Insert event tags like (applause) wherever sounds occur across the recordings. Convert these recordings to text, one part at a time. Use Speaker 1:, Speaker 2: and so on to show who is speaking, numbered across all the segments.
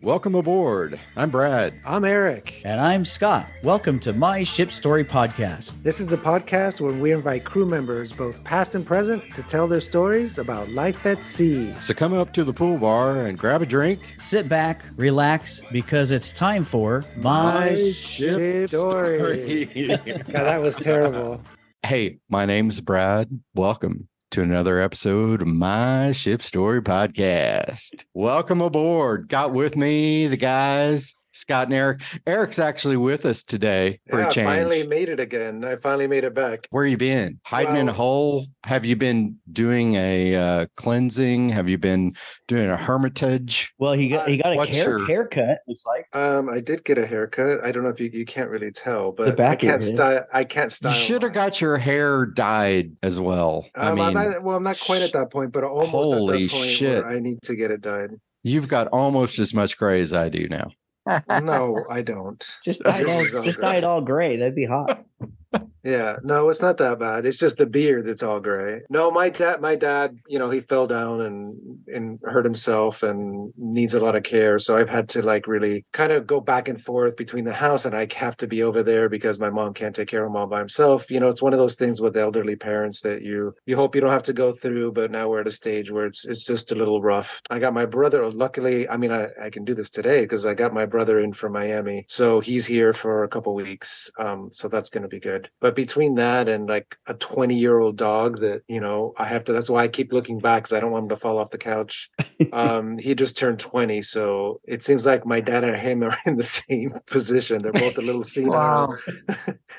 Speaker 1: Welcome aboard. I'm Brad.
Speaker 2: I'm Eric.
Speaker 3: And I'm Scott. Welcome to My Ship Story Podcast.
Speaker 2: This is a podcast where we invite crew members, both past and present, to tell their stories about life at sea.
Speaker 1: So come up to the pool bar and grab a drink.
Speaker 3: Sit back, relax, because it's time for
Speaker 2: My,
Speaker 1: My
Speaker 2: Ship,
Speaker 1: Ship
Speaker 2: Story.
Speaker 1: Story. (laughs)
Speaker 2: God, that was terrible.
Speaker 1: Hey, my name's Brad. Welcome to another episode of My Ship Story Podcast. Welcome aboard. Got with me the guys, Scott and Eric. Eric's actually with us today for
Speaker 4: yeah,
Speaker 1: a
Speaker 4: I
Speaker 1: change.
Speaker 4: finally made it again. I finally made it back.
Speaker 1: Where you been? Hiding in a hole? Have you been doing a uh, cleansing? Have you been doing a hermitage?
Speaker 3: Well, he got he got a hair,
Speaker 1: your-
Speaker 3: haircut. Looks like
Speaker 4: Um, I did get a haircut. I don't know if you you can't really tell, but I
Speaker 3: back of
Speaker 4: can't
Speaker 3: head.
Speaker 4: style. I can't style.
Speaker 1: You should have got your hair dyed as well. I
Speaker 4: Um,
Speaker 1: mean,
Speaker 4: I'm not, well, I'm not quite at that point, but almost
Speaker 1: holy
Speaker 4: at that point
Speaker 1: shit.
Speaker 4: where I need to get it dyed.
Speaker 1: you've got almost as much gray as I do now. (laughs)
Speaker 4: No, I don't.
Speaker 3: just dye it all, just dye it all gray. That'd be hot. (laughs)
Speaker 4: Yeah, no, it's not that bad. It's just the beard that's all gray. No, my dad, my dad, you know, he fell down and and hurt himself and needs a lot of care. So I've had to like really kind of go back and forth between the house and I have to be over there because my mom can't take care of him all by himself. You know, it's one of those things with elderly parents that you you hope you don't have to go through, but now we're at a stage where it's it's just a little rough. I got my brother. Luckily, I mean, I I can do this today because I got my brother in from Miami, so he's here for a couple weeks. Um, so that's going to be good. But between that and like a 20 year old dog that, you know, I have to, that's why I keep looking back because I don't want him to fall off the couch. (laughs) Um, he just turned 20. So it seems like my dad and him are (laughs) in the same position. They're both a little (laughs) senile.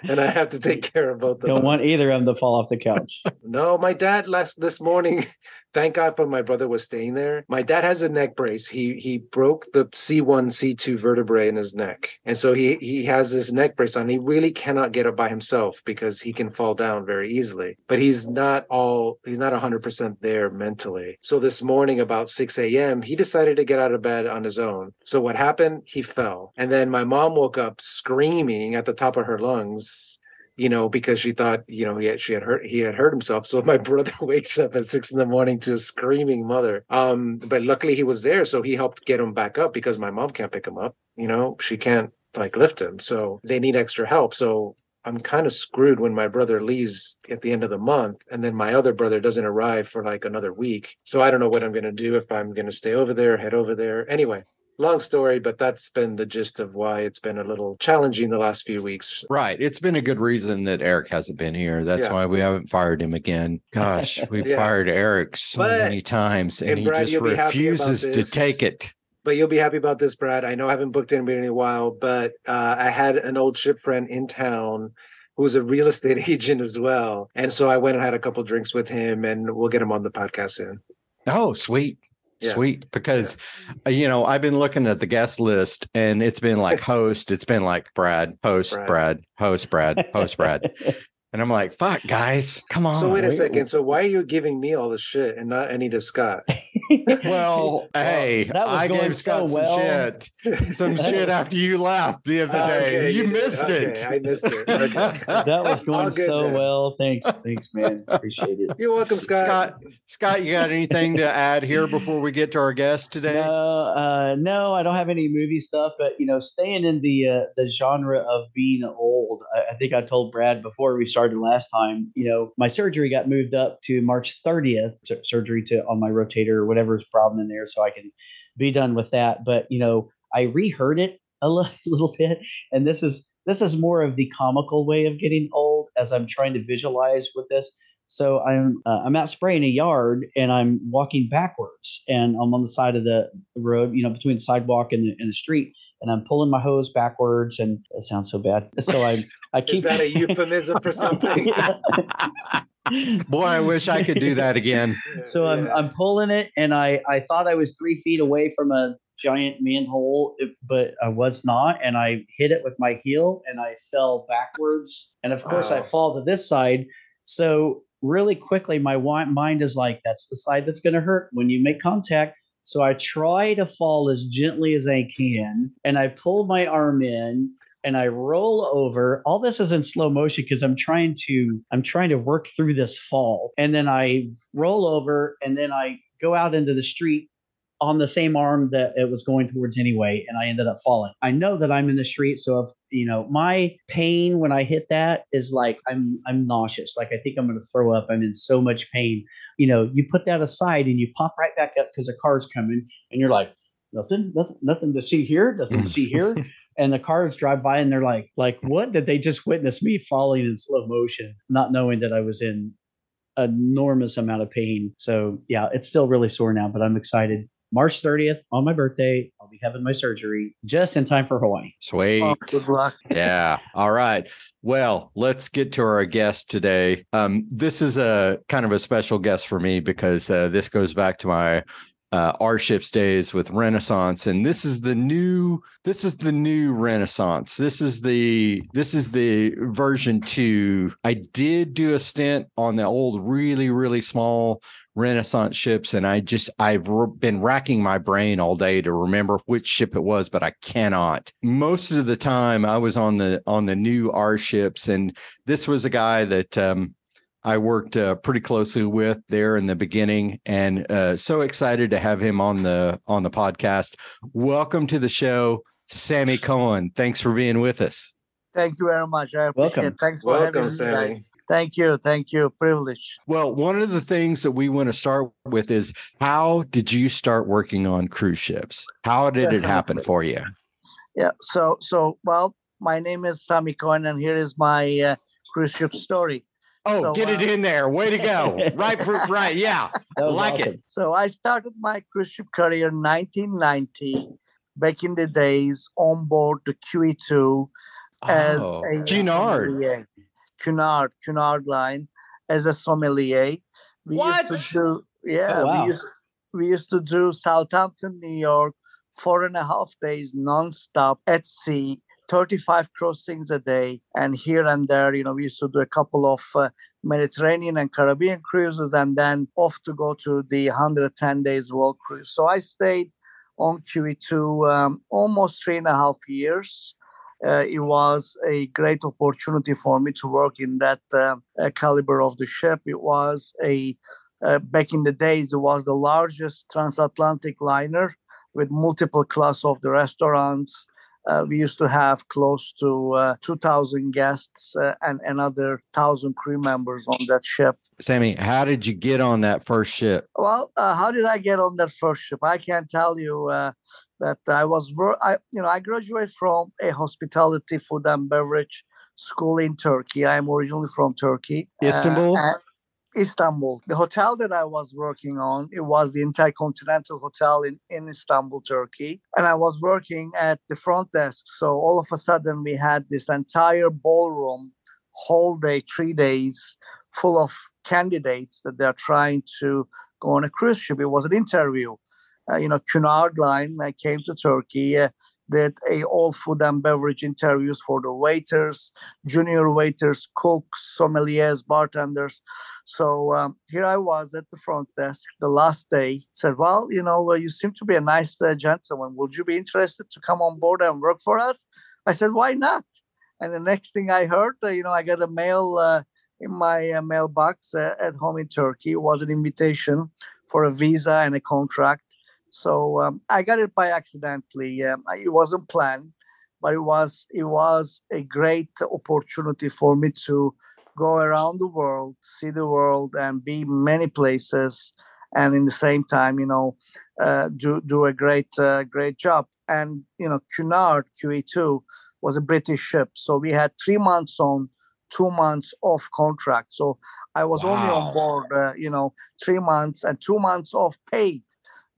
Speaker 4: and I have to take care of both of
Speaker 3: Don't
Speaker 4: them.
Speaker 3: want either of them to fall off the couch.
Speaker 4: No, my dad last this morning. Thank God for my brother was staying there. My dad has a neck brace. He he broke the C one C two vertebrae in his neck, and so he he has this neck brace on. He really cannot get up by himself because he can fall down very easily. But he's not all he's not hundred percent there mentally. So this morning about six a.m. he decided to get out of bed on his own. So what happened? He fell, and then my mom woke up screaming at the top of her lungs you know, because she thought, you know, he had, she had hurt, he had hurt himself. So my (laughs) brother wakes up at six in the morning to a screaming mother. Um, but luckily he was there, so he helped get him back up because my mom can't pick him up. You know, she can't like lift him, so they need extra help. So I'm kind of screwed when my brother leaves at the end of the month, and then my other brother doesn't arrive for like another week. So I don't know what I'm going to do if I'm going to stay over there, head over there. Anyway. Long story, but that's been the gist of why it's been a little challenging the last few weeks.
Speaker 1: Right. It's been a good reason that Eric hasn't been here. That's
Speaker 4: Yeah.
Speaker 1: why we haven't fired him again. Gosh, (laughs) we've
Speaker 4: Yeah.
Speaker 1: fired Eric so
Speaker 4: But-
Speaker 1: many times and,
Speaker 4: and
Speaker 1: he
Speaker 4: Brad,
Speaker 1: just
Speaker 4: you'll be happy about
Speaker 1: refuses to take it.
Speaker 4: but you'll be happy about this, Brad. I know I haven't booked anybody in a while, but uh, I had an old ship friend in town who's a real estate (laughs) agent as well. And so I went and had a couple drinks with him, and we'll get him on the podcast soon.
Speaker 1: Oh, sweet.
Speaker 4: Yeah.
Speaker 1: Sweet. Because, uh, you know, I've been looking at the guest list and it's been like (laughs) host, it's been like Brad, host,
Speaker 4: Brad.
Speaker 1: Brad, host, Brad, host, Brad. (laughs) And I'm like, fuck, guys, come on.
Speaker 4: So wait a
Speaker 3: wait-
Speaker 4: second. So why are you giving me all this shit and not any to Scott? (laughs)
Speaker 1: Well, hey,
Speaker 3: that was
Speaker 1: I
Speaker 3: going
Speaker 1: gave
Speaker 3: so
Speaker 1: Scott
Speaker 3: well.
Speaker 1: some shit, some (laughs) shit after you left the other day.
Speaker 4: Okay,
Speaker 1: you
Speaker 4: did.
Speaker 1: missed
Speaker 4: Okay,
Speaker 1: it.
Speaker 4: I missed it. (laughs) Okay.
Speaker 3: that was going so
Speaker 4: then.
Speaker 3: well. Thanks, thanks, man. Appreciate it.
Speaker 4: You're welcome, Scott.
Speaker 1: Scott, Scott, you got anything to add here before we get to our guest today?
Speaker 3: No, uh, no, I don't have any movie stuff, but you know, staying in the uh, the genre of being old, I, I think I told Brad before we started last time. You know, my surgery got moved up to March 30th, surgery to on my rotator or whatever's problem in there, so I can be done with that. But you know, I reheard it a li- (laughs) little bit, and this is this is more of the comical way of getting old as I'm trying to visualize with this. So I'm uh, I'm out spraying a yard and I'm walking backwards and I'm on the side of the road, you know, between the sidewalk and the, and the street, and I'm pulling my hose backwards and it sounds so bad. (laughs) So I I keep
Speaker 4: Is that a euphemism for something? (laughs)
Speaker 1: Boy, I wish I could do that again. (laughs)
Speaker 3: so I'm
Speaker 4: Yeah.
Speaker 3: I'm pulling it, and I I thought I was three feet away from a giant manhole, but I was not, and I hit it with my heel, and I fell backwards, and of course I fall to this side. So really quickly, my mind is like, that's the side that's going to hurt when you make contact. So I try to fall as gently as I can, and I pull my arm in, and I roll over. All this is in slow motion because I'm trying to I'm trying to work through this fall. And then I roll over and then I go out into the street on the same arm that it was going towards anyway, and I ended up falling. I know that I'm in the street, so if you know my pain when I hit that is like I'm I'm nauseous. Like I think I'm going to throw up. I'm in so much pain. You know, you put that aside and you pop right back up because a car's coming, and you're like, nothing, nothing, nothing to see here, nothing to see (laughs) here. And the cars drive by and they're like, like, what? Did they just witness me falling in slow motion, not knowing that I was in enormous amount of pain. So yeah, it's still really sore now, but I'm excited. March 30th on my birthday, I'll be having my surgery just in time for Hawaii.
Speaker 1: Sweet.
Speaker 2: Oh, good luck. (laughs)
Speaker 1: yeah. All right. Well, let's get to our guest today. Um, this is a kind of a special guest for me because uh, this goes back to my uh, our ships days with Renaissance, and this is the new. This is the new Renaissance. This is the this is the version two. I did do a stint on the old, really really small Renaissance ships, and I just I've r- been racking my brain all day to remember which ship it was, but I cannot. Most of the time, I was on the on the new R ships, and this was a guy that. Um, I worked uh, pretty closely with there in the beginning, and uh, so excited to have him on the on the podcast. Welcome to the show, Sami Kohen. Thanks for being with us.
Speaker 5: Thank you very much. I appreciate
Speaker 3: Welcome.
Speaker 5: it. Thanks for
Speaker 4: Welcome,
Speaker 5: having me. Sami. Thank you. Thank you. Privilege.
Speaker 1: Well, one of the things that we want to start with is how did you start working on cruise ships? How did it happen for you?
Speaker 5: Yeah. So, so well, my name is Sami Kohen, and here is my uh, cruise ship story.
Speaker 1: Oh,
Speaker 5: So,
Speaker 1: get it
Speaker 5: uh,
Speaker 1: in there! Way to go! (laughs) right, for, right, yeah, like
Speaker 3: awesome.
Speaker 1: it.
Speaker 5: So, I started my cruise ship career in 1990, back in the days on board the QE2 as
Speaker 1: Oh,
Speaker 5: a sommelier. Cunard, Cunard line as a sommelier. We
Speaker 1: What?
Speaker 5: used to do, yeah,
Speaker 3: Oh, wow.
Speaker 5: we, used, we used to do Southampton, New York, four and a half days nonstop at sea, 35 crossings a day. And here and there, you know, we used to do a couple of uh, Mediterranean and Caribbean cruises and then off to go to the 110 days world cruise. So I stayed on QE2 um, almost three and a half years. Uh, it was a great opportunity for me to work in that uh, uh, caliber of the ship. It was a uh, back in the days, it was the largest transatlantic liner with multiple class of the restaurants. Uh, we used to have close to uh, 2,000 guests uh, and another 1,000 crew members on that ship.
Speaker 1: Sami, how did you get on that first ship?
Speaker 5: Well, uh, how did I get on that first ship? I can't tell you uh, that I was, I, you know, I graduated from a hospitality food and beverage school in Turkey. I am originally from Turkey, Uh,
Speaker 1: Istanbul?
Speaker 5: and- Istanbul. The hotel that I was working on, it was the Intercontinental Hotel in, in Istanbul, Turkey. And I was working at the front desk. So all of a sudden we had this entire ballroom, whole day, three days, full of candidates that they're trying to go on a cruise ship. It was an interview. Uh, you know, Cunard Line uh, came to Turkey, uh, did a all food and beverage interviews for the waiters, junior waiters, cooks, sommeliers, bartenders. So um, here I was at the front desk the last day. Said, "Well, you know, uh, you seem to be a nice uh, gentleman. Would you be interested to come on board and work for us?" I said, "Why not?" And the next thing I heard, uh, you know, I got a mail uh, in my uh, mailbox uh, at home in Turkey. It was an invitation for a visa and a contract. So um, I got it by accidentally. Um, it wasn't planned, but it was it was a great opportunity for me to go around the world, see the world, and be many places, and in the same time, you know, uh, do do a great uh, great job. And you know, Cunard QE2 was a British ship, so we had three months on, two months off contract. So I was only on board, uh, you know, three months and two months off paid.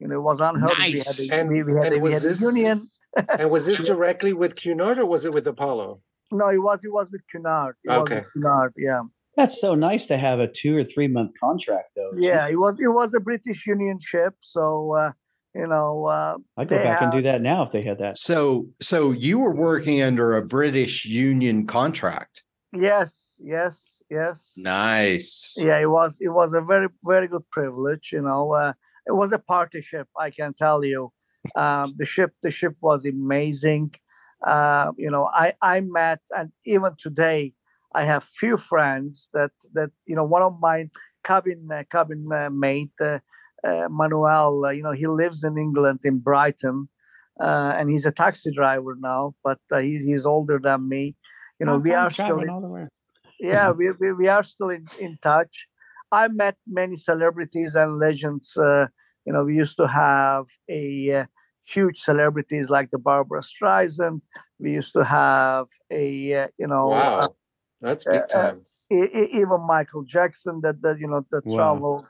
Speaker 5: You know, it was unheard. of.
Speaker 1: Nice.
Speaker 5: We had a,
Speaker 4: And-
Speaker 5: we, we had,
Speaker 4: and
Speaker 5: a, we
Speaker 4: was
Speaker 5: had
Speaker 4: this-
Speaker 5: a union.
Speaker 4: And was this (laughs) directly with Cunard or was it with Apollo?
Speaker 5: No, it was it was with Cunard. It
Speaker 4: Okay.
Speaker 5: was with Cunard. Yeah,
Speaker 3: That's so nice to have a two or three month contract, though.
Speaker 5: yeah. It was it was a British Union ship. So uh, you know, uh,
Speaker 3: I'd go
Speaker 5: they
Speaker 3: back and do that now if they had that.
Speaker 1: So, so you were working under a British Union contract.
Speaker 5: yes, yes, yes.
Speaker 1: Nice.
Speaker 5: Yeah, it was it was a very very good privilege. You know, uh, it was a party ship. I can tell you, um, the ship the ship was amazing. Uh, you know, I I met and even today I have few friends that that you know one of my cabin uh, cabin uh, mate uh, uh, Manuel, uh, you know, he lives in England in Brighton, uh, and he's a taxi driver now. But uh, he's he's older than me. You know,
Speaker 3: Oh,
Speaker 5: we
Speaker 3: fun,
Speaker 5: are still in,
Speaker 3: all the way.
Speaker 5: yeah, we, we we are still in, in touch. I met many celebrities and legends. Uh, you know, we used to have a uh, huge celebrities like the Barbra Streisand. We used to have a uh, you know uh,
Speaker 4: Wow, that's big
Speaker 5: uh,
Speaker 4: time.
Speaker 5: even Michael Jackson that that you know that
Speaker 3: Wow.
Speaker 5: travel.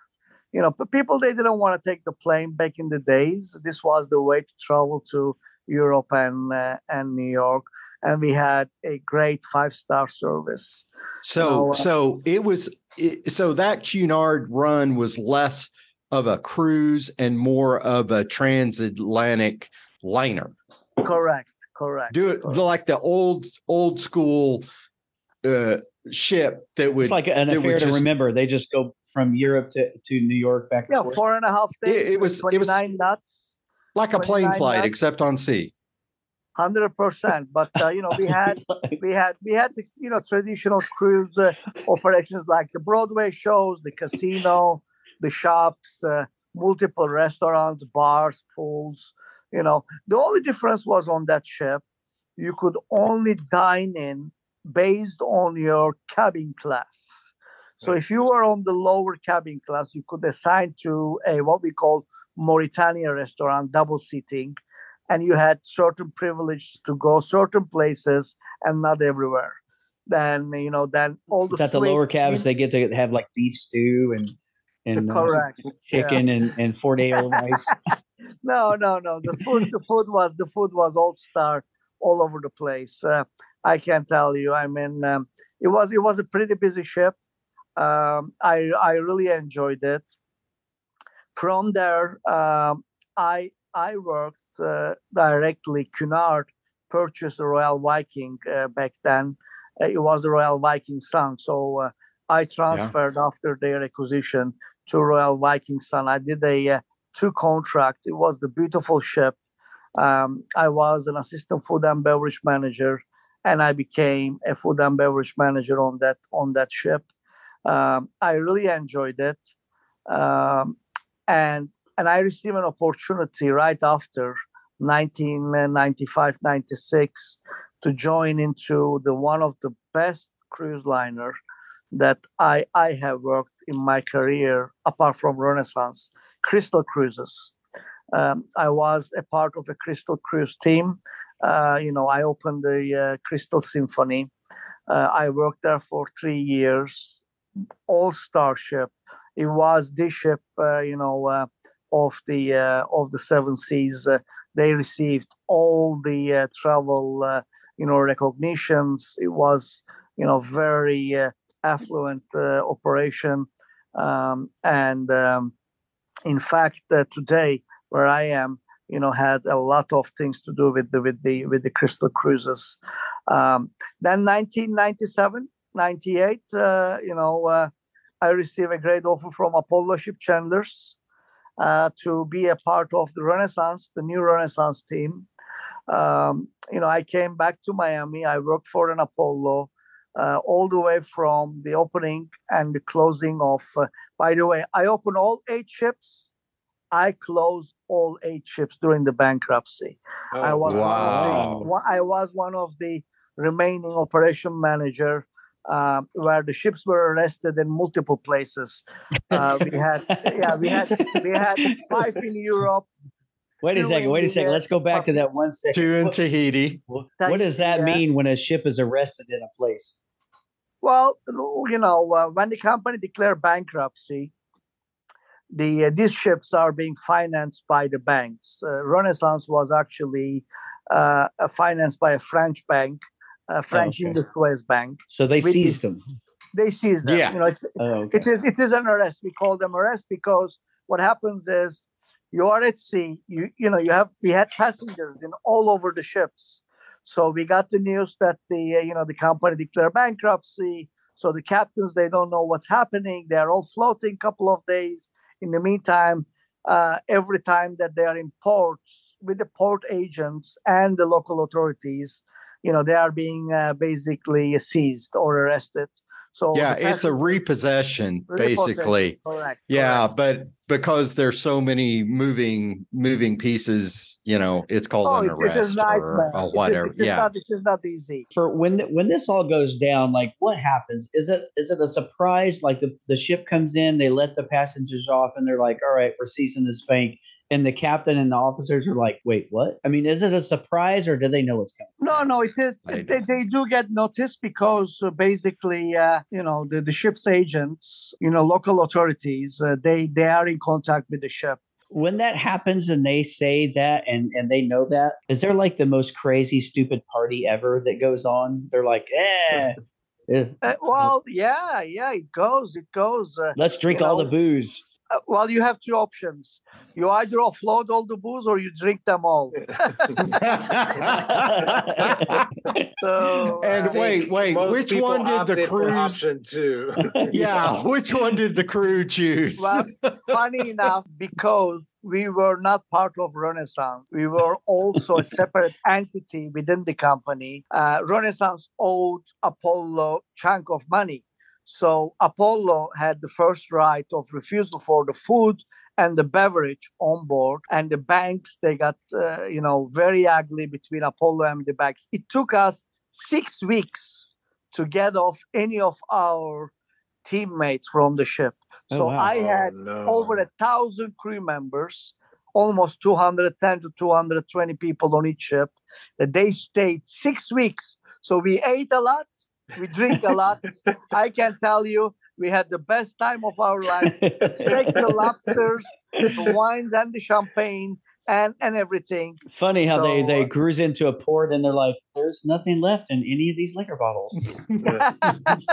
Speaker 5: You know, but people they didn't want to take the plane back in the days. This was the way to travel to Europe and uh, and New York, and we had a great five star service.
Speaker 1: So,
Speaker 5: No, uh,
Speaker 1: so it was, it, so that Cunard run was less of a cruise and more of a transatlantic liner.
Speaker 5: Correct, correct.
Speaker 1: Do it
Speaker 5: correct.
Speaker 1: the, like the old, old school uh, ship that would,
Speaker 3: It's like an
Speaker 1: they would
Speaker 3: affair to
Speaker 1: just-
Speaker 3: remember. They just go from Europe to, to New York back and
Speaker 5: Yeah,
Speaker 3: forth.
Speaker 5: four and a half days.
Speaker 1: It- it was- it was-
Speaker 5: 29 knots,
Speaker 1: like a plane flight,
Speaker 5: knots.
Speaker 1: except on sea.
Speaker 5: Hundred percent. But uh, you know, we (laughs) had we had we had the you know traditional cruise uh, operations like the Broadway shows, the casino, the shops, uh, multiple restaurants, bars, pools. You know, the only difference was on that ship, you could only dine in based on your cabin class. So if you were on the lower cabin class, you could assign to a what we call Mauretania restaurant, double seating, and you had certain privileges to go certain places and not everywhere. Then you know, then all the
Speaker 3: At the lower cabins,
Speaker 5: in-
Speaker 3: they get to have like beef stew and and uh,
Speaker 5: correct.
Speaker 3: chicken and and four day old rice. (laughs)
Speaker 5: no, no, no. The food, the food was the food was all star all over the place. Uh, I can tell you. I mean, um, it was it was a pretty busy ship. Um, I I really enjoyed it. From there, um, I I worked uh, directly. Cunard purchased a Royal Viking uh, back then. Uh, it was the Royal Viking Sun. So uh, I transferred after their acquisition to Royal Viking Sun. I did a uh, two contract. It was the beautiful ship. Um, I was an assistant food and beverage manager, and I became a food and beverage manager on that on that ship. Um, I really enjoyed it, um, and and I received an opportunity right after 1995, 96 to join into the one of the best cruise liner that I I have worked in my career apart from Renaissance, Crystal Cruises. Um, I was a part of a Crystal Cruise team. Uh, you know, I opened the uh, Crystal Symphony. Uh, I worked there for three years. All star ship. It was the ship, uh, you know, uh, of the uh, of the Seven Seas. Uh, they received all the uh, travel, you know, recognitions. It was, you know, very affluent operation, um, and um, in fact, today where I am, you know, had a lot of things to do with the with the with the Crystal Cruises. Um, then 1997, 98, uh, you know, uh, I received a great offer from Apollo Ship Chandlers to be a part of the Renaissance, the new Renaissance team. Um, you know, I came back to Miami. I worked for an Apollo. Uh, all the way from the opening and the closing of. Uh, by the way, I opened all eight ships. I closed all eight ships during the bankruptcy. I
Speaker 4: Oh,
Speaker 5: was one of the, I was one of the remaining operation manager uh, where the ships were arrested in multiple places. Uh, we (laughs) had yeah we had we had five in Europe.
Speaker 3: Wait a second. Wait a second. Let's go back to that one second.
Speaker 1: Two in Tahiti.
Speaker 3: What, what does that mean when a ship is arrested in a place?
Speaker 5: Well, you know, uh, when the company declared bankruptcy, the uh, these ships are being financed by the banks. Uh, Renaissance was actually uh, financed by a French bank, uh, French
Speaker 3: okay.
Speaker 5: Indosuez Bank.
Speaker 3: So they
Speaker 5: With the-
Speaker 3: seized them.
Speaker 5: They seized them.
Speaker 1: Yeah.
Speaker 5: You know, it,
Speaker 3: Oh, okay.
Speaker 5: it is it is an arrest. We call them arrest because what happens is you are at sea. You you know you have we had passengers in all over the ships. So we got the news that the uh, you know the company declared bankruptcy. So the captains they don't know what's happening. They are all floating couple of days. In the meantime, uh, every time that they are in ports with the port agents and the local authorities, you know they are being uh, basically seized or arrested. So
Speaker 1: yeah, it's a repossession,
Speaker 5: Repossession,
Speaker 1: basically.
Speaker 5: Correct.
Speaker 1: Yeah,
Speaker 5: correct.
Speaker 1: but because there's so many moving moving pieces, you know, it's called
Speaker 5: Oh,
Speaker 1: an
Speaker 5: it- it is
Speaker 1: arrest or, or whatever.
Speaker 5: it is
Speaker 1: yeah.
Speaker 5: not, it is not easy.
Speaker 3: For when when this all goes down, like what happens? Is it is it a surprise? Like the, the ship comes in, they let the passengers off, and they're like, "All right, we're seizing this bank." And the captain and the officers are like, "Wait, what?" I mean, is it a surprise, or do they know what's coming?
Speaker 5: No, no, it is. They, they do get noticed because uh, basically, uh, you know, the, the ship's agents, you know, local authorities, uh, they they are in contact with the ship.
Speaker 3: when that happens and they say that and and they know that is there like the most crazy stupid party ever that goes on they're like eh,
Speaker 5: Uh, well, yeah, yeah, it goes, it goes. Uh,
Speaker 3: let's drink all
Speaker 5: know,
Speaker 3: the booze
Speaker 5: well, you have two options. You either offload all the booze or you drink them all. (laughs) So,
Speaker 1: And
Speaker 5: uh,
Speaker 1: wait, wait, which one did the
Speaker 4: opted for
Speaker 1: cruise-
Speaker 4: option two? (laughs)
Speaker 1: yeah, (laughs) which one did the crew choose?
Speaker 5: Well, funny enough, because we were not part of Renaissance, we were also a separate entity within the company. Uh, Renaissance owed Apollo chunk of money, so Apollo had the first right of refusal for the food and the beverage on board, and the banks they got uh, you know very ugly between Apollo and the banks. It took us six weeks to get off any of our teammates from the ship.
Speaker 3: Oh,
Speaker 5: So
Speaker 3: wow.
Speaker 5: I had
Speaker 4: Oh, no.
Speaker 5: over a thousand crew members, almost 210 to 220 people on each ship. That they stayed six weeks. So we ate a lot, we drink a lot. I can tell you, we had the best time of our life. Steaks, the lobsters, the wines, and the champagne, and and everything.
Speaker 3: funny how they
Speaker 5: So,
Speaker 3: they
Speaker 5: uh,
Speaker 3: cruise into a port and they're like there's nothing left in any of these liquor bottles (laughs)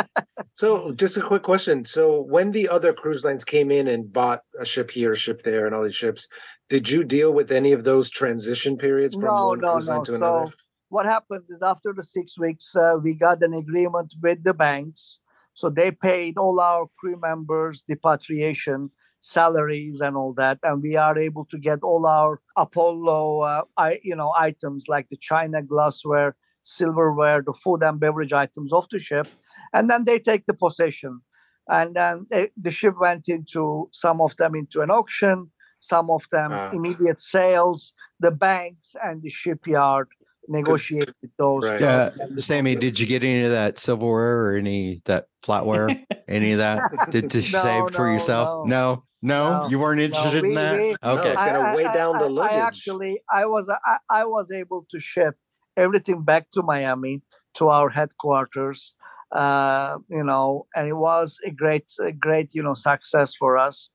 Speaker 4: So, just a quick question. So, when the other cruise lines came in and bought a ship here, a ship there, and all these ships, did you deal with any of those transition periods from
Speaker 5: No,
Speaker 4: one
Speaker 5: no,
Speaker 4: cruise line
Speaker 5: no.
Speaker 4: to another?
Speaker 5: So what happens is after the six weeks, uh, we got an agreement with the banks. So they paid all our crew members repatriation salaries and all that, and we are able to get all our Apollo, uh, I, you know, items like the china glassware, silverware, the food and beverage items off the ship, and then they take the possession. And then they, the ship went into some of them into an auction, some of them
Speaker 4: Ah.
Speaker 5: immediate sales. The banks and the shipyard negotiated those.
Speaker 4: Right.
Speaker 1: yeah,
Speaker 5: terms and the
Speaker 1: Sami, did you get any of that silverware or any that flatware? (laughs) any of that? (laughs) Did you
Speaker 5: No,
Speaker 1: save for
Speaker 5: no,
Speaker 1: yourself? No, no,
Speaker 5: No,
Speaker 1: you weren't interested
Speaker 5: we-
Speaker 1: in that.
Speaker 5: we-
Speaker 4: No,
Speaker 1: okay,
Speaker 4: it's gonna weigh down the
Speaker 5: I
Speaker 4: luggage.
Speaker 5: actually, I was, I, I was able to ship everything back to Miami to our headquarters. Uh, you know, and it was a great, a great, you know, success for us.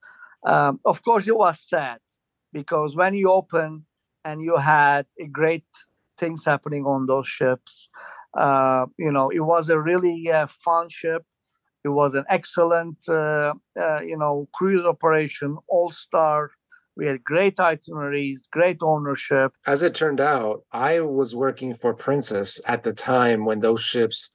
Speaker 5: Um, of course, it was sad because when you open and you had a great things happening on those ships, uh, you know, it was a really uh, fun ship. It was an excellent, uh, uh, you know, cruise operation, all star. We had great itineraries, great ownership.
Speaker 4: As it turned out, I was working for Princess at the time when those ships,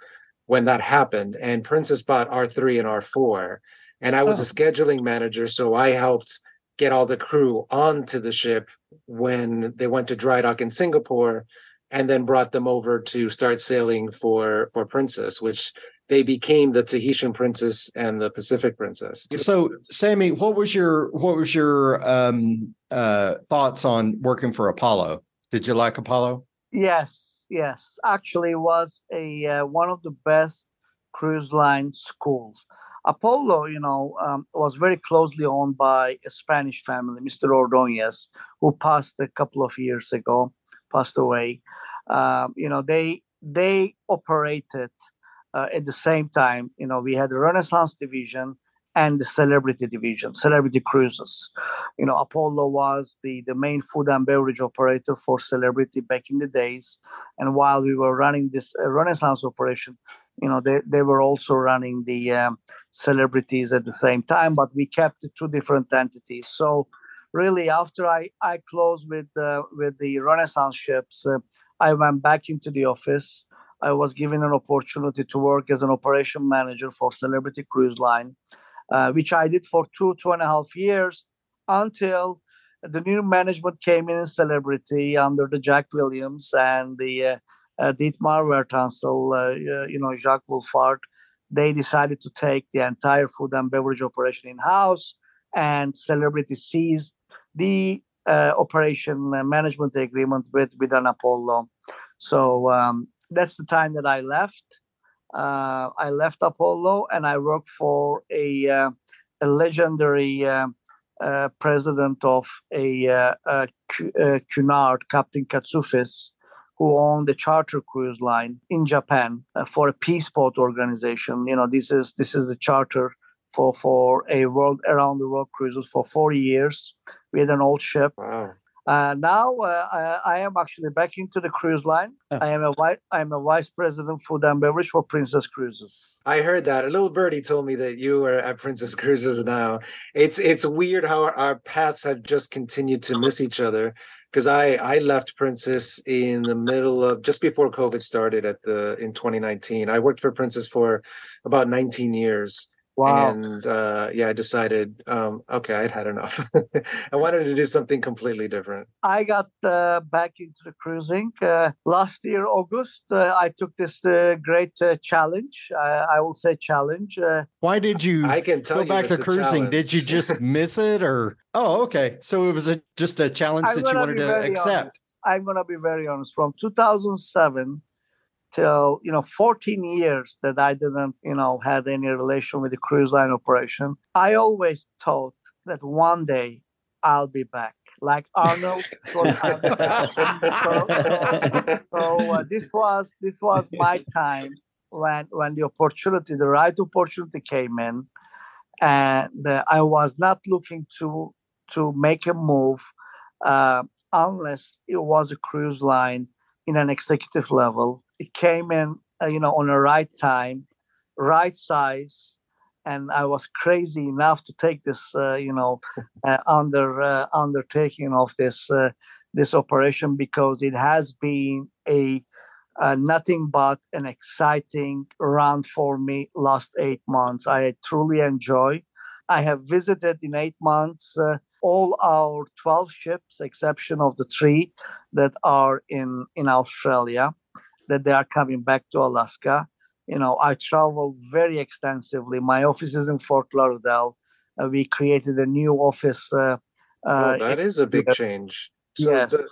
Speaker 4: when that happened, and Princess bought R3 and R4. And I was a
Speaker 3: Oh.
Speaker 4: scheduling manager, so I helped get all the crew onto the ship when they went to dry dock in Singapore and then brought them over to start sailing for for Princess, which they became the Tahitian Princess and the Pacific Princess.
Speaker 1: so Sami, what was your what was your um uh thoughts on working for Apollo? Did you like Apollo?
Speaker 5: Yes, yes. Actually, it was a uh, one of the best cruise line schools. Apollo, you know, um, was very closely owned by a Spanish family, Mr. Ordonez, who passed a couple of years ago, passed away. Um, you know, they they operated uh, at the same time. You know, we had the Renaissance division and the Celebrity division, Celebrity Cruises. You know, Apollo was the the main food and beverage operator for Celebrity back in the days, and while we were running this uh, Renaissance operation, you know, they, they were also running the um, celebrities at the same time, but we kept two different entities. So really, after I, I closed with uh, with the Renaissance ships, uh, I went back into the office. I was given an opportunity to work as an operation manager for Celebrity Cruise Line, uh, which I did for two two and a half years until the new management came in in Celebrity under the Jack Williams and the uh, uh, Dietmar Wertanzl, uh, uh, you know, Jacques Wolfard. they decided to take the entire food and beverage operation in house, and Celebrity seized the uh, operation management agreement with with an Apollo. So um, that's the time that I left. Uh, I left Apollo and I worked for a, uh, a legendary uh, uh president of a, uh, a Cunard, Captain Katsufis, who owned the charter cruise line in Japan uh, for a peace boat organization. You know, this is this is the charter for for a world around the world cruises for four years. We had an old ship.
Speaker 4: Wow.
Speaker 5: Uh, now uh, I, I, am actually back into the cruise line. Oh. I am a I am a vice president food and beverage for Princess Cruises.
Speaker 4: I heard that. A little birdie told me that you are at Princess Cruises now. It's it's weird how our, our paths have just continued to miss each other. Because I I left Princess in the middle of just before COVID started at the in 2019. I worked for Princess for about 19 years
Speaker 5: Wow.
Speaker 4: And uh, yeah, I decided, um, okay, I'd had enough. (laughs) I wanted to do something completely different.
Speaker 5: I got uh, back into the cruising uh, last year, August. Uh, I took this uh, great uh, challenge. I will say challenge.
Speaker 1: Why did you
Speaker 4: I can tell
Speaker 1: go
Speaker 4: you
Speaker 1: back to cruising? Did you just (laughs) miss it or? Oh, okay. So it was a, just a challenge I'm that you wanted to accept.
Speaker 5: Honest. I'm going to be very honest. From 2007 till you know 14 years that I didn't you know had any relation with the cruise line operation. I always thought that one day I'll be back, like Arnold. (laughs) so, so, so uh, this was this was my time when when the opportunity, the right opportunity came in, and uh, I was not looking to to make a move uh, unless it was a cruise line in an executive level it came in, uh, you know, on the right time, right size, and I was crazy enough to take this, uh, you know, (laughs) uh, under uh, undertaking of this uh, this operation because it has been a uh, nothing but an exciting run for me last eight months. I truly enjoy. I have visited in eight months all our 12 ships, exception of the three that are in in Australia that they are coming back to Alaska. You know, I travel very extensively. My office is in Fort Lauderdale. Uh, we created a new office. Uh,
Speaker 4: oh, that is a big change. So
Speaker 5: yes.
Speaker 4: The,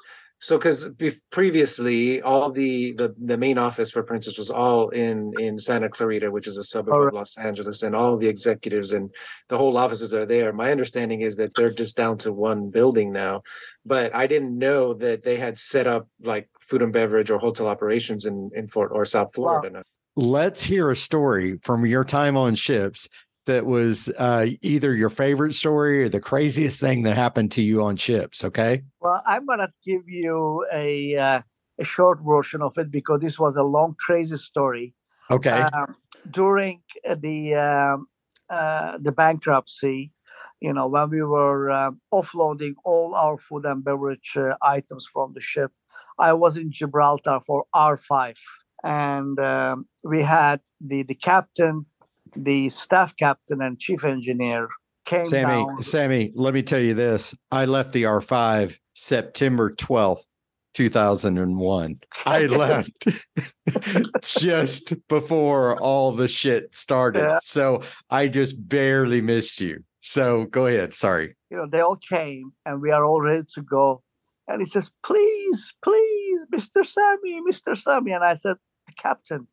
Speaker 4: so, because previously all the, the the main office for Princess was all in in Santa Clarita, which is a suburb right. of Los Angeles, and all the executives and the whole offices are there. My understanding is that they're just down to one building now, but I didn't know that they had set up like food and beverage or hotel operations in in Fort or South Florida. Wow.
Speaker 1: Let's hear a story from your time on ships that was uh, either your favorite story or the craziest thing that happened to you on ships. Okay.
Speaker 5: Well, I'm gonna give you a uh, a short version of it because this was a long, crazy story.
Speaker 1: Okay. Um,
Speaker 5: during the um, uh, the bankruptcy, you know, when we were uh, offloading all our food and beverage uh, items from the ship, I was in Gibraltar for R5, and um, we had the the captain, the staff captain, and chief engineer came
Speaker 1: Sami,
Speaker 5: down.
Speaker 1: Sami, let me tell you this: I left the R5 September twelfth. 2001. I (laughs) left (laughs) just before all the shit started. Yeah. So I just barely missed you. So go ahead. Sorry.
Speaker 5: You know, they all came and we are all ready to go. And he says, please, please, Mr. Sami, Mr. Sami. And I said, Captain,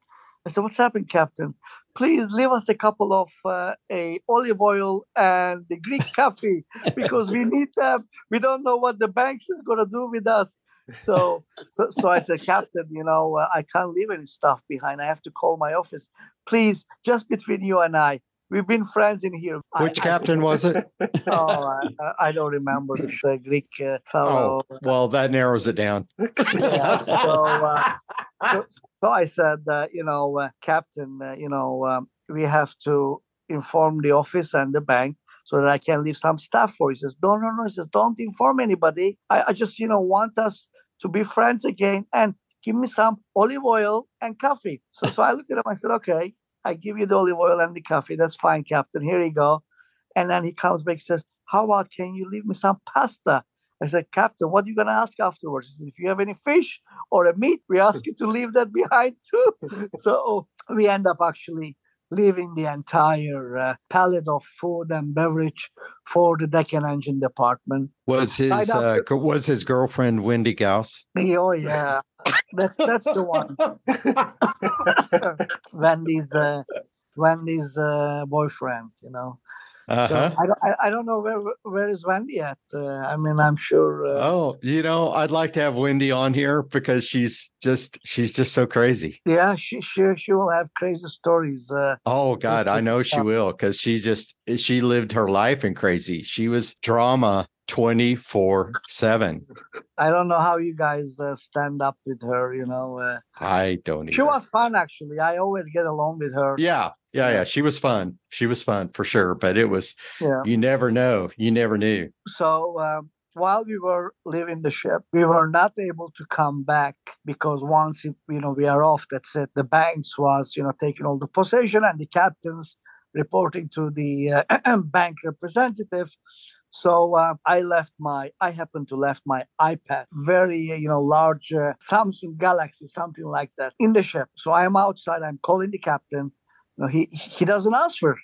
Speaker 5: I said, what's happened, Captain? Please leave us a couple of uh, a olive oil and the Greek (laughs) coffee because we need them. We don't know what the banks is going to do with us. So, so, so I said, Captain, you know, uh, I can't leave any stuff behind. I have to call my office. Please, just between you and I, We've been friends in here.
Speaker 1: Which I, captain I, was it? (laughs)
Speaker 5: oh, I, I, don't remember the Greek uh, fellow.
Speaker 1: Oh, well, that narrows it down.
Speaker 5: yeah, so, uh, so, so, I said, uh, you know, uh, Captain, uh, you know, um, we have to inform the office and the bank so that I can leave some stuff for you. He says, no, no, no. He says, don't inform anybody. I, I just, you know, want us to be friends again and give me some olive oil and coffee. So, so I looked at him. I said, okay. I give you the olive oil and the coffee. That's fine, Captain. Here you go. And then he comes back says, How about can you leave me some pasta? I said, Captain, what are you going to ask afterwards? He said, If you have any fish or a meat, we ask (laughs) you to leave that behind too. so we end up actually leaving the entire uh, pallet of food and beverage for the deck and engine department.
Speaker 1: Was his
Speaker 5: up
Speaker 1: uh, was his girlfriend Wendy Gauss?
Speaker 5: Oh yeah, that's that's the one. (laughs) (laughs) Wendy's uh, Wendy's uh, boyfriend, you know.
Speaker 1: Uh-huh.
Speaker 5: So I don't I, don't know where where is Wendy at. Uh, I mean, I'm sure. Uh,
Speaker 1: Oh, you know, I'd like to have Wendy on here because she's just she's just so crazy.
Speaker 5: Yeah, she she she will have crazy stories. Uh,
Speaker 1: Oh God, I know she will because she just she lived her life in crazy. She was drama 24-7.
Speaker 5: I don't know how you guys uh, stand up with her. You know, uh,
Speaker 1: I don't
Speaker 5: she was fun actually. I always get along with her.
Speaker 1: Yeah, yeah, yeah. She was fun. She was fun for sure. But it was
Speaker 5: Yeah.
Speaker 1: you never know. You never knew.
Speaker 5: So um, while we were leaving the ship, we were not able to come back because once it, you know we are off, that's it. The banks was you know taking all the possession and the captains reporting to the uh, (clears throat) bank representative. So uh, I left my, I happened to left my iPad, very you know large uh, Samsung Galaxy, something like that, in the ship. So I'm outside. I'm calling the captain. You know, he he doesn't answer.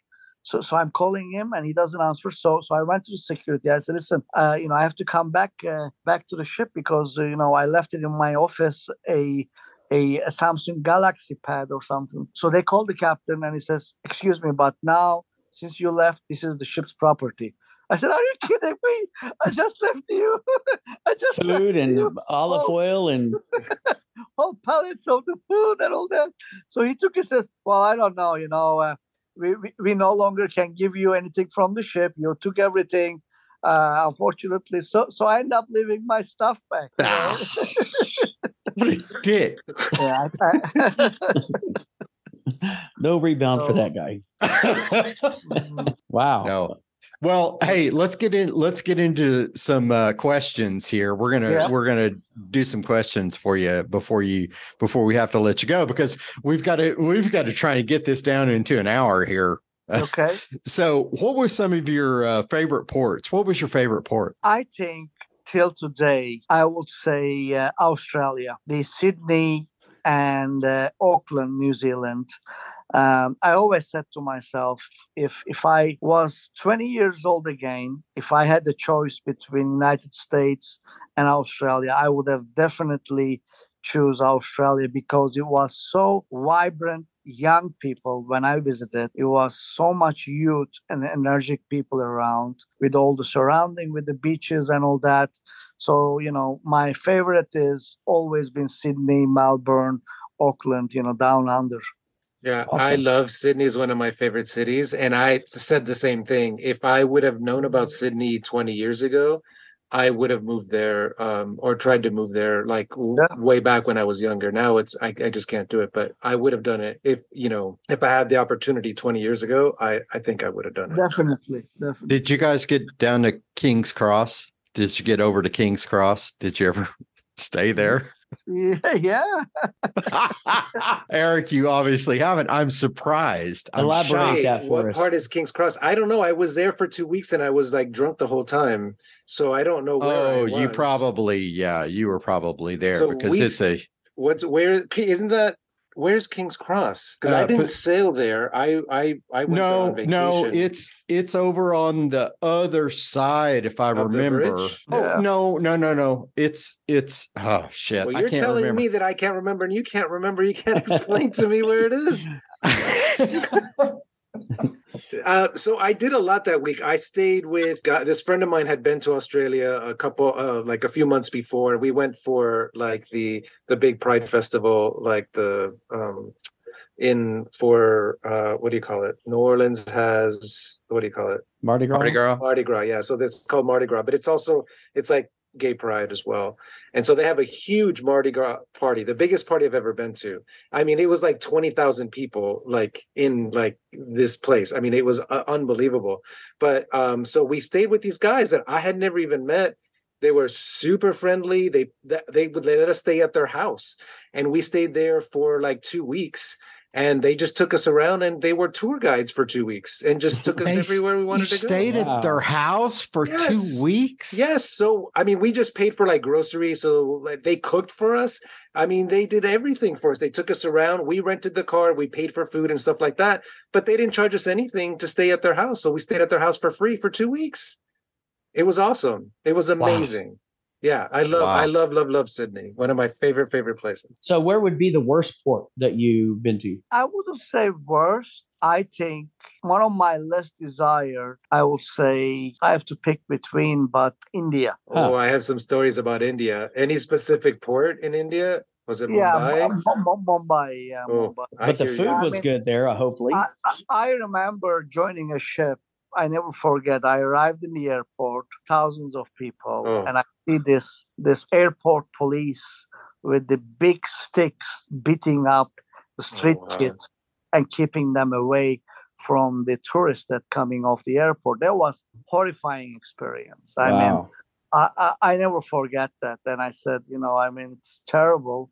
Speaker 5: So, so I'm calling him and he doesn't answer. So, so I went to the security. I said, "Listen, uh, you know, I have to come back uh, back to the ship because uh, you know I left it in my office a, a a Samsung Galaxy Pad or something." So they called the captain and he says, "Excuse me, but now since you left, this is the ship's property." I said, "Are you kidding me? I just left you. (laughs) I just left
Speaker 3: Food and
Speaker 5: you
Speaker 3: olive
Speaker 5: Oh.
Speaker 3: oil and (laughs)
Speaker 5: whole pallets of the food and all that. So he took it says, Well, I don't know, you know, uh, we, we, we no longer can give you anything from the ship. You took everything. Uh, unfortunately, so so I end up leaving my stuff back. you know.
Speaker 1: What a dick. (laughs)
Speaker 5: yeah, I, I,
Speaker 3: no rebound for that guy.
Speaker 5: Mhm.
Speaker 3: Wow.
Speaker 1: No. Well, hey, let's get in. Let's get into some uh, questions here. We're gonna
Speaker 5: Yeah.
Speaker 1: we're gonna do some questions for you before you before we have to let you go because we've got to we've got to try and get this down into an hour here.
Speaker 5: okay. (laughs)
Speaker 1: So, what were some of your uh, favorite ports? What was your favorite port?
Speaker 5: I think till today, I would say uh, Australia, the Sydney and uh, Auckland, New Zealand. Um, I always said to myself, if if I was 20 years old again, if I had the choice between United States and Australia, I would have definitely choose Australia because it was so vibrant young people when I visited. It was so much youth and energetic people around with all the surrounding with the beaches and all that. So, you know, my favorite is always been Sydney, Melbourne, Auckland, you know, down under.
Speaker 4: Yeah, I love Sydney is one of my favorite cities. And I said the same thing. If I would have known about Sydney 20 years ago, I would have moved there um, or tried to move there like
Speaker 5: Yeah.
Speaker 4: way back when I was younger. Now it's I, I just can't do it, but I would have done it if you know if I had the opportunity 20 years ago. I I think I would have done it.
Speaker 5: Definitely, definitely.
Speaker 1: Did you guys get down to King's Cross? Did you get over to King's Cross? Did you ever (laughs) stay there?
Speaker 5: Yeah, yeah. (laughs)
Speaker 1: Eric, you obviously haven't. I'm surprised. I'm
Speaker 3: Elaborate
Speaker 1: shocked.
Speaker 3: that for
Speaker 4: what
Speaker 3: us.
Speaker 4: part is King's Cross? I don't know. I was there for two weeks and I was like drunk the whole time, so I don't know where. I
Speaker 1: Oh, you probably, yeah, you were probably there
Speaker 4: So
Speaker 1: because
Speaker 4: we
Speaker 1: it's a
Speaker 4: What's where? Isn't that where's King's Cross? Because I
Speaker 1: Uh,
Speaker 4: didn't
Speaker 1: put-
Speaker 4: sail there. I I I went there
Speaker 1: no,
Speaker 4: on
Speaker 1: no, it's it's over on the other side, if I
Speaker 4: Of
Speaker 1: remember.
Speaker 4: bridge?
Speaker 1: Oh
Speaker 5: Yeah.
Speaker 1: no, no, no, no. It's it's oh shit.
Speaker 4: Well, you're
Speaker 1: can't
Speaker 4: telling
Speaker 1: remember.
Speaker 4: me that I can't remember, and you can't remember. You can't explain to me where it is. (laughs) (laughs) Uh, so I did a lot that week. I stayed with uh, this friend of mine had been to Australia a couple, uh, like a few months before. We went for like the the big Pride festival, like the um, in for uh, what do you call it? New Orleans has what do you call it?
Speaker 3: Mardi Gras.
Speaker 1: Mardi Gras.
Speaker 4: Mardi Gras, yeah. So it's called Mardi Gras, but it's also it's like gay pride as well. And so they have a huge Mardi Gras party, the biggest party I've ever been to. I mean, it was like 20,000 people like in like this place. I mean, it was uh, unbelievable. But um so we stayed with these guys that I had never even met. They were super friendly. They they would let us stay at their house. And we stayed there for like 2 weeks and they just took us around and they were tour guides for two weeks and just took us
Speaker 1: They
Speaker 4: everywhere we wanted
Speaker 1: you
Speaker 4: to go.
Speaker 1: stayed
Speaker 3: Wow.
Speaker 1: at their house for
Speaker 4: Yes.
Speaker 1: two weeks.
Speaker 4: Yes. So, I mean, we just paid for like groceries. So like, they cooked for us. I mean, they did everything for us. They took us around. We rented the car. We paid for food and stuff like that. But they didn't charge us anything to stay at their house. So we stayed at their house for free for two weeks. It was awesome. It was
Speaker 1: Wow.
Speaker 4: Amazing. Yeah. I love, I love, love, love Sydney. One of my favorite, favorite places.
Speaker 3: So, where would be the worst port that you've been to?
Speaker 5: I wouldn't say worst. I think one of my less desired, I would say I have to pick between, but India.
Speaker 3: Huh.
Speaker 4: Oh, I have some stories about India. Any specific port in India? Was it
Speaker 5: Yeah,
Speaker 4: Mumbai?
Speaker 5: Mu- Mu- Mu- Mumbai. Yeah,
Speaker 4: Oh,
Speaker 5: Mumbai.
Speaker 4: I
Speaker 3: But the food
Speaker 4: you.
Speaker 5: I
Speaker 3: was
Speaker 5: mean,
Speaker 3: good there, uh, hopefully.
Speaker 5: I, I, I remember joining a ship. I never forget. I arrived in the airport, thousands of people,
Speaker 4: Oh.
Speaker 5: and I see this this airport police with the big sticks beating up the street oh,
Speaker 4: wow.
Speaker 5: kids and keeping them away from the tourists that coming off the airport. That was horrifying experience. I mean. I, I, I never forget that. And I said, you know, I mean, it's terrible.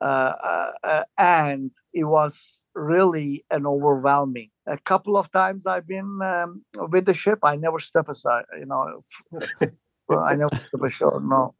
Speaker 5: Uh, uh, uh, and it was really an overwhelming. A couple of times I've been um, with the ship, I never step aside, you know. (laughs) I never step ashore, no.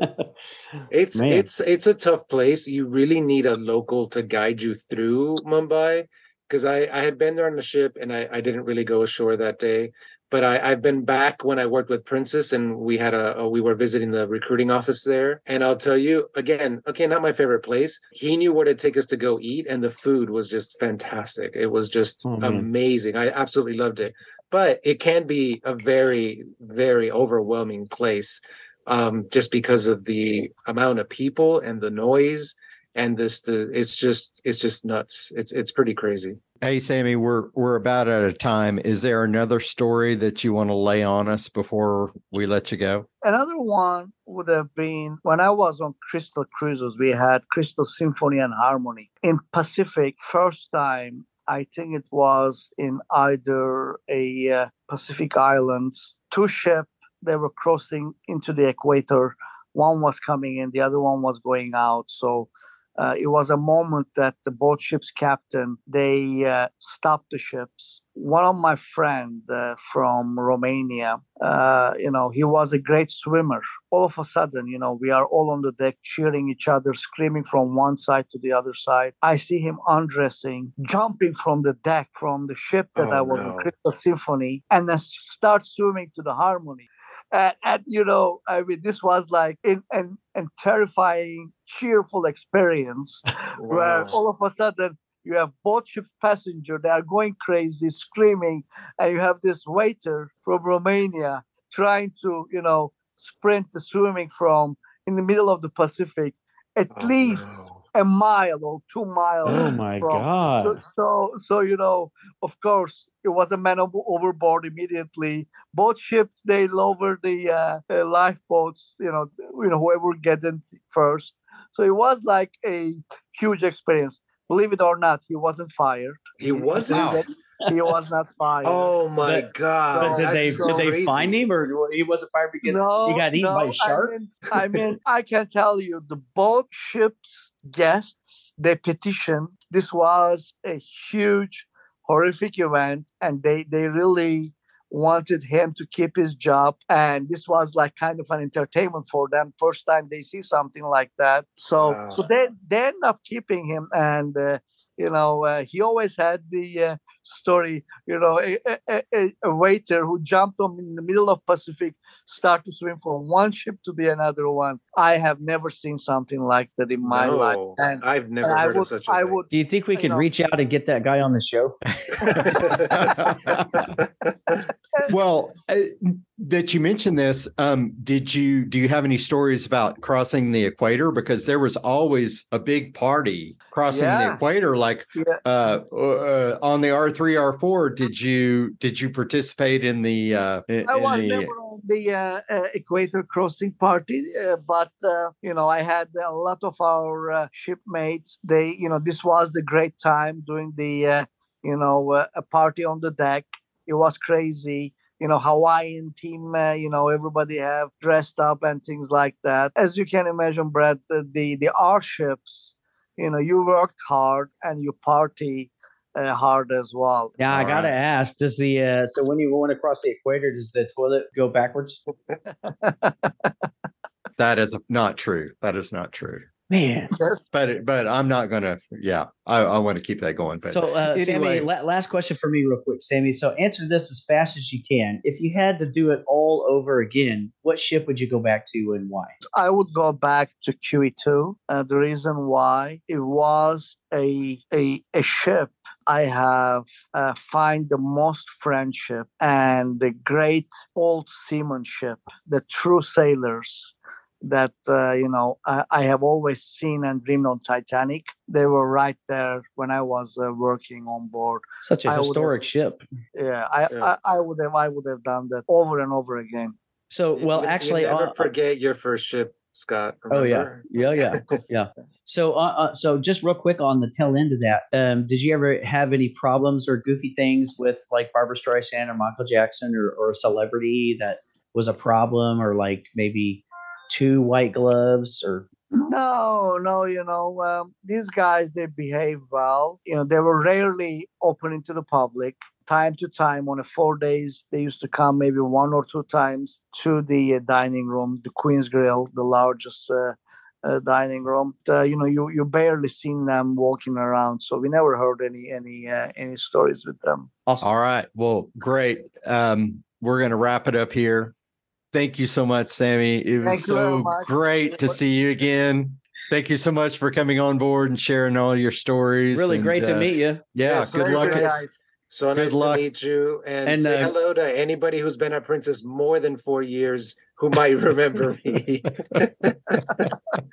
Speaker 4: It's
Speaker 3: Man.
Speaker 4: it's it's a tough place. You really need a local to guide you through Mumbai. Because I, I had been there on the ship and I, I didn't really go ashore that day. But I, I've been back when I worked with Princess and we had a, a we were visiting the recruiting office there. And I'll tell you again, okay, not my favorite place. He knew where to take us to go eat, and the food was just fantastic. It was just
Speaker 3: man.
Speaker 4: amazing. I absolutely loved it. But it can be a very, very overwhelming place um, just because of the amount of people and the noise and this the it's just it's just nuts it's it's pretty crazy
Speaker 1: Hey, Sami, we're we're about out of time. Is there another story that you want to lay on us before we let you go?
Speaker 5: Another one would have been when I was on Crystal Cruises, we had Crystal Symphony and Harmony. In Pacific, first time, I think it was in either a uh, Pacific Islands, two ships, they were crossing into the equator. One was coming in, the other one was going out. So uh, it was a moment that the both ships captain they uh, stopped the ships. One of my friend uh, from romania uh, you know he was a great swimmer. All of a sudden you know we are all on the deck cheering each other screaming from one side to the other side. I see him undressing jumping from the deck from the ship that
Speaker 4: Oh,
Speaker 5: i was
Speaker 4: no.
Speaker 5: on crystal symphony and then start swimming to the harmony and, and you know i mean this was like in an, an terrifying cheerful experience (laughs) where all of a sudden you have both ships passenger they are going crazy screaming and you have this waiter from romania trying to you know sprint the swimming from in the middle of the pacific at
Speaker 4: Oh,
Speaker 5: least
Speaker 4: no.
Speaker 5: A mile or two miles
Speaker 3: Oh my
Speaker 5: from-
Speaker 3: god.
Speaker 5: so, so, so you know, of course, it was a man overboard immediately. Both ships they lowered the uh, uh, lifeboats. You know, you know whoever get in first. So it was like a huge experience. Believe it or not, he wasn't fired.
Speaker 4: he wasn't
Speaker 5: He was not fired. (laughs)
Speaker 4: oh my
Speaker 3: But-
Speaker 4: god
Speaker 3: but did they
Speaker 4: so
Speaker 3: did they
Speaker 4: crazy.
Speaker 3: find him or he wasn't fired because he got eaten by a shark?
Speaker 5: I mean, I mean, I can tell you, the boat ships guests they petitioned. This was a huge, horrific event, and they they really wanted him to keep his job. And this was like kind of an entertainment for them. First time they see something like that. So
Speaker 4: Wow.
Speaker 5: so they they end up keeping him and. Uh, you know, uh, he always had the uh, story. You know, a, a, a, a waiter who jumped on in the middle of Pacific, start to swim from one ship to the another one. I have never seen something like that in my life. And,
Speaker 4: i've never
Speaker 5: and I
Speaker 4: heard
Speaker 5: would,
Speaker 4: of such a
Speaker 5: I
Speaker 4: thing.
Speaker 5: would,
Speaker 3: Do you think we
Speaker 5: I
Speaker 3: could reach out and get that guy on the show? (laughs) (laughs)
Speaker 1: well, uh, that you mentioned this, um, did you do you have any stories about crossing the equator? Because there was always a big party crossing the equator, like
Speaker 5: Yeah.
Speaker 1: uh, uh, on the R three R four. Did you did you participate in the? Uh, in,
Speaker 5: I was
Speaker 1: the
Speaker 5: never on the uh, uh, equator crossing party, uh, but uh, you know, I had a lot of our uh, shipmates. They, you know, this was the great time doing the, uh, you know, uh, a party on the deck. It was crazy. You know, Hawaiian team. Uh, you know, everybody have dressed up and things like that. As you can imagine, Brett, the the, the R ships. You know, you worked hard and you party uh, hard as well.
Speaker 3: Yeah, I gotta
Speaker 1: right.
Speaker 3: ask. Does the uh, so when you went across the equator, does the toilet go backwards? (laughs) (laughs)
Speaker 1: That is not true. That is not true.
Speaker 3: Man.
Speaker 1: But but I'm not gonna. Yeah, I, I want to keep that going. But
Speaker 3: So, uh,
Speaker 1: anyway.
Speaker 3: Sami, la- last question for me, real quick, Sami. So, answer this as fast as you can. If you had to do it all over again, what ship would you go back to and why?
Speaker 5: I would go back to QE2. Uh, the reason why it was a a, a ship I have uh, find the most friendship and the great old seamanship, the true sailors that uh, you know I, I have always seen and dreamed on Titanic. They were right there when I was uh, working on board.
Speaker 3: Such a
Speaker 5: I would've-
Speaker 3: historic ship.
Speaker 5: Yeah, I,
Speaker 4: Yeah.
Speaker 5: I, I would have I would have done that over and over again.
Speaker 3: So,
Speaker 4: You-
Speaker 3: well,
Speaker 4: you
Speaker 3: actually,
Speaker 4: never
Speaker 3: uh,
Speaker 4: forget your first ship, Scott.
Speaker 3: Oh yeah, yeah, yeah, (laughs) yeah. So, uh, uh, so just real quick on the tail end of that, um, did you ever have any problems or goofy things with like Barbra Streisand or Michael Jackson or, or a celebrity that was a problem, or like maybe two white gloves or
Speaker 5: No, no, you know, um, these guys, they behave well. You know, they were rarely opening to the public. Time to time, on a four days, they used to come maybe one or two times to the uh, dining room, the Queen's Grill, the largest uh, uh, dining room. Uh, you know, you you barely seen them walking around, so we never heard any any uh, any stories with them.
Speaker 3: awesome.
Speaker 1: All right. Well, great. Um, we're going to wrap it up here. Thank you so much, Sami. It was
Speaker 5: Thank
Speaker 1: so great to see you again. Thank you so much for coming on board and sharing all your stories.
Speaker 3: Really
Speaker 1: and,
Speaker 3: great to
Speaker 1: uh,
Speaker 3: meet you.
Speaker 1: Yeah,
Speaker 4: Yes,
Speaker 1: good luck.
Speaker 4: good.
Speaker 5: guys.
Speaker 4: So
Speaker 1: Good
Speaker 4: nice
Speaker 1: luck.
Speaker 4: to meet you and,
Speaker 3: And,
Speaker 4: say
Speaker 3: uh,
Speaker 4: hello to anybody who's been at Princess more than four years who might remember (laughs) me.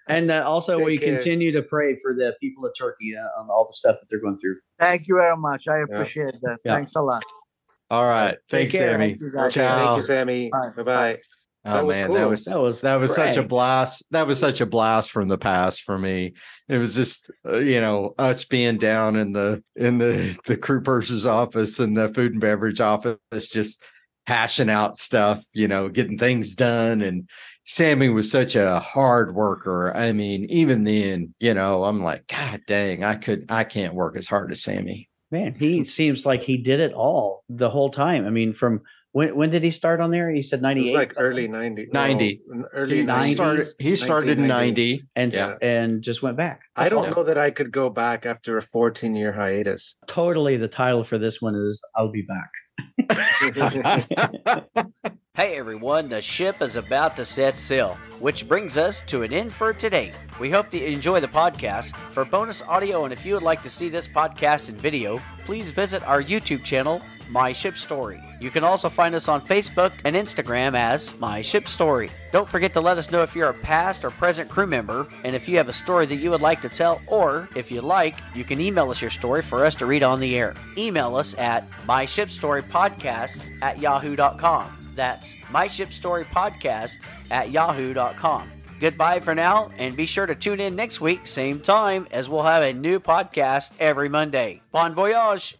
Speaker 3: And uh, also,
Speaker 4: Take
Speaker 3: we
Speaker 4: care.
Speaker 3: continue to pray for the people of Turkey uh, on all the stuff that they're going through.
Speaker 5: Thank you very much. I appreciate that.
Speaker 3: Yeah.
Speaker 5: Thanks a lot.
Speaker 1: All right. Thanks. Sami.
Speaker 5: Thank you, guys.
Speaker 4: Thank
Speaker 1: Ciao.
Speaker 4: you, Sami.
Speaker 5: Bye.
Speaker 4: Bye bye.
Speaker 1: Oh
Speaker 4: That was
Speaker 1: man,
Speaker 4: cool.
Speaker 1: that was
Speaker 3: That was
Speaker 1: that was such a blast. That was such a blast from the past for me. It was just uh, you know us being down in the in the (laughs) the crew purser's office and the food and beverage office, just hashing out stuff. You know, getting things done. And Sami was such a hard worker. I mean, even then, you know, I'm like, God dang, I could, I can't work as hard as Sami.
Speaker 3: Man, (laughs) he seems like he did it all the whole time. I mean, from when when did he start on there? He said
Speaker 4: It
Speaker 3: ninety
Speaker 4: was like early 90.
Speaker 1: 90.
Speaker 4: no, early
Speaker 1: He
Speaker 3: 90s.
Speaker 1: started. He started in ninety.
Speaker 3: and
Speaker 4: Yeah.
Speaker 3: and just went back.
Speaker 4: I don't
Speaker 3: awesome.
Speaker 4: know that I could go back after a 14 year hiatus.
Speaker 3: Totally, the title for this one is "I'll Be Back." (laughs) (laughs)
Speaker 6: Hey everyone, the ship is about to set sail, which brings us to an end for today. We hope that you enjoy the podcast. For bonus audio and if you would like to see this podcast in video, please visit our YouTube channel, My Ship Story. You can also find us on Facebook and Instagram as My Ship Story. Don't forget to let us know if you're a past or present crew member and if you have a story that you would like to tell, or if you like, you can email us your story for us to read on the air. Email us at myshipstorypodcast at yahoo.com. That's myshipstorypodcast at yahoo.com. Goodbye for now, and be sure to tune in next week, same time, as we'll have a new podcast every Monday. Bon voyage!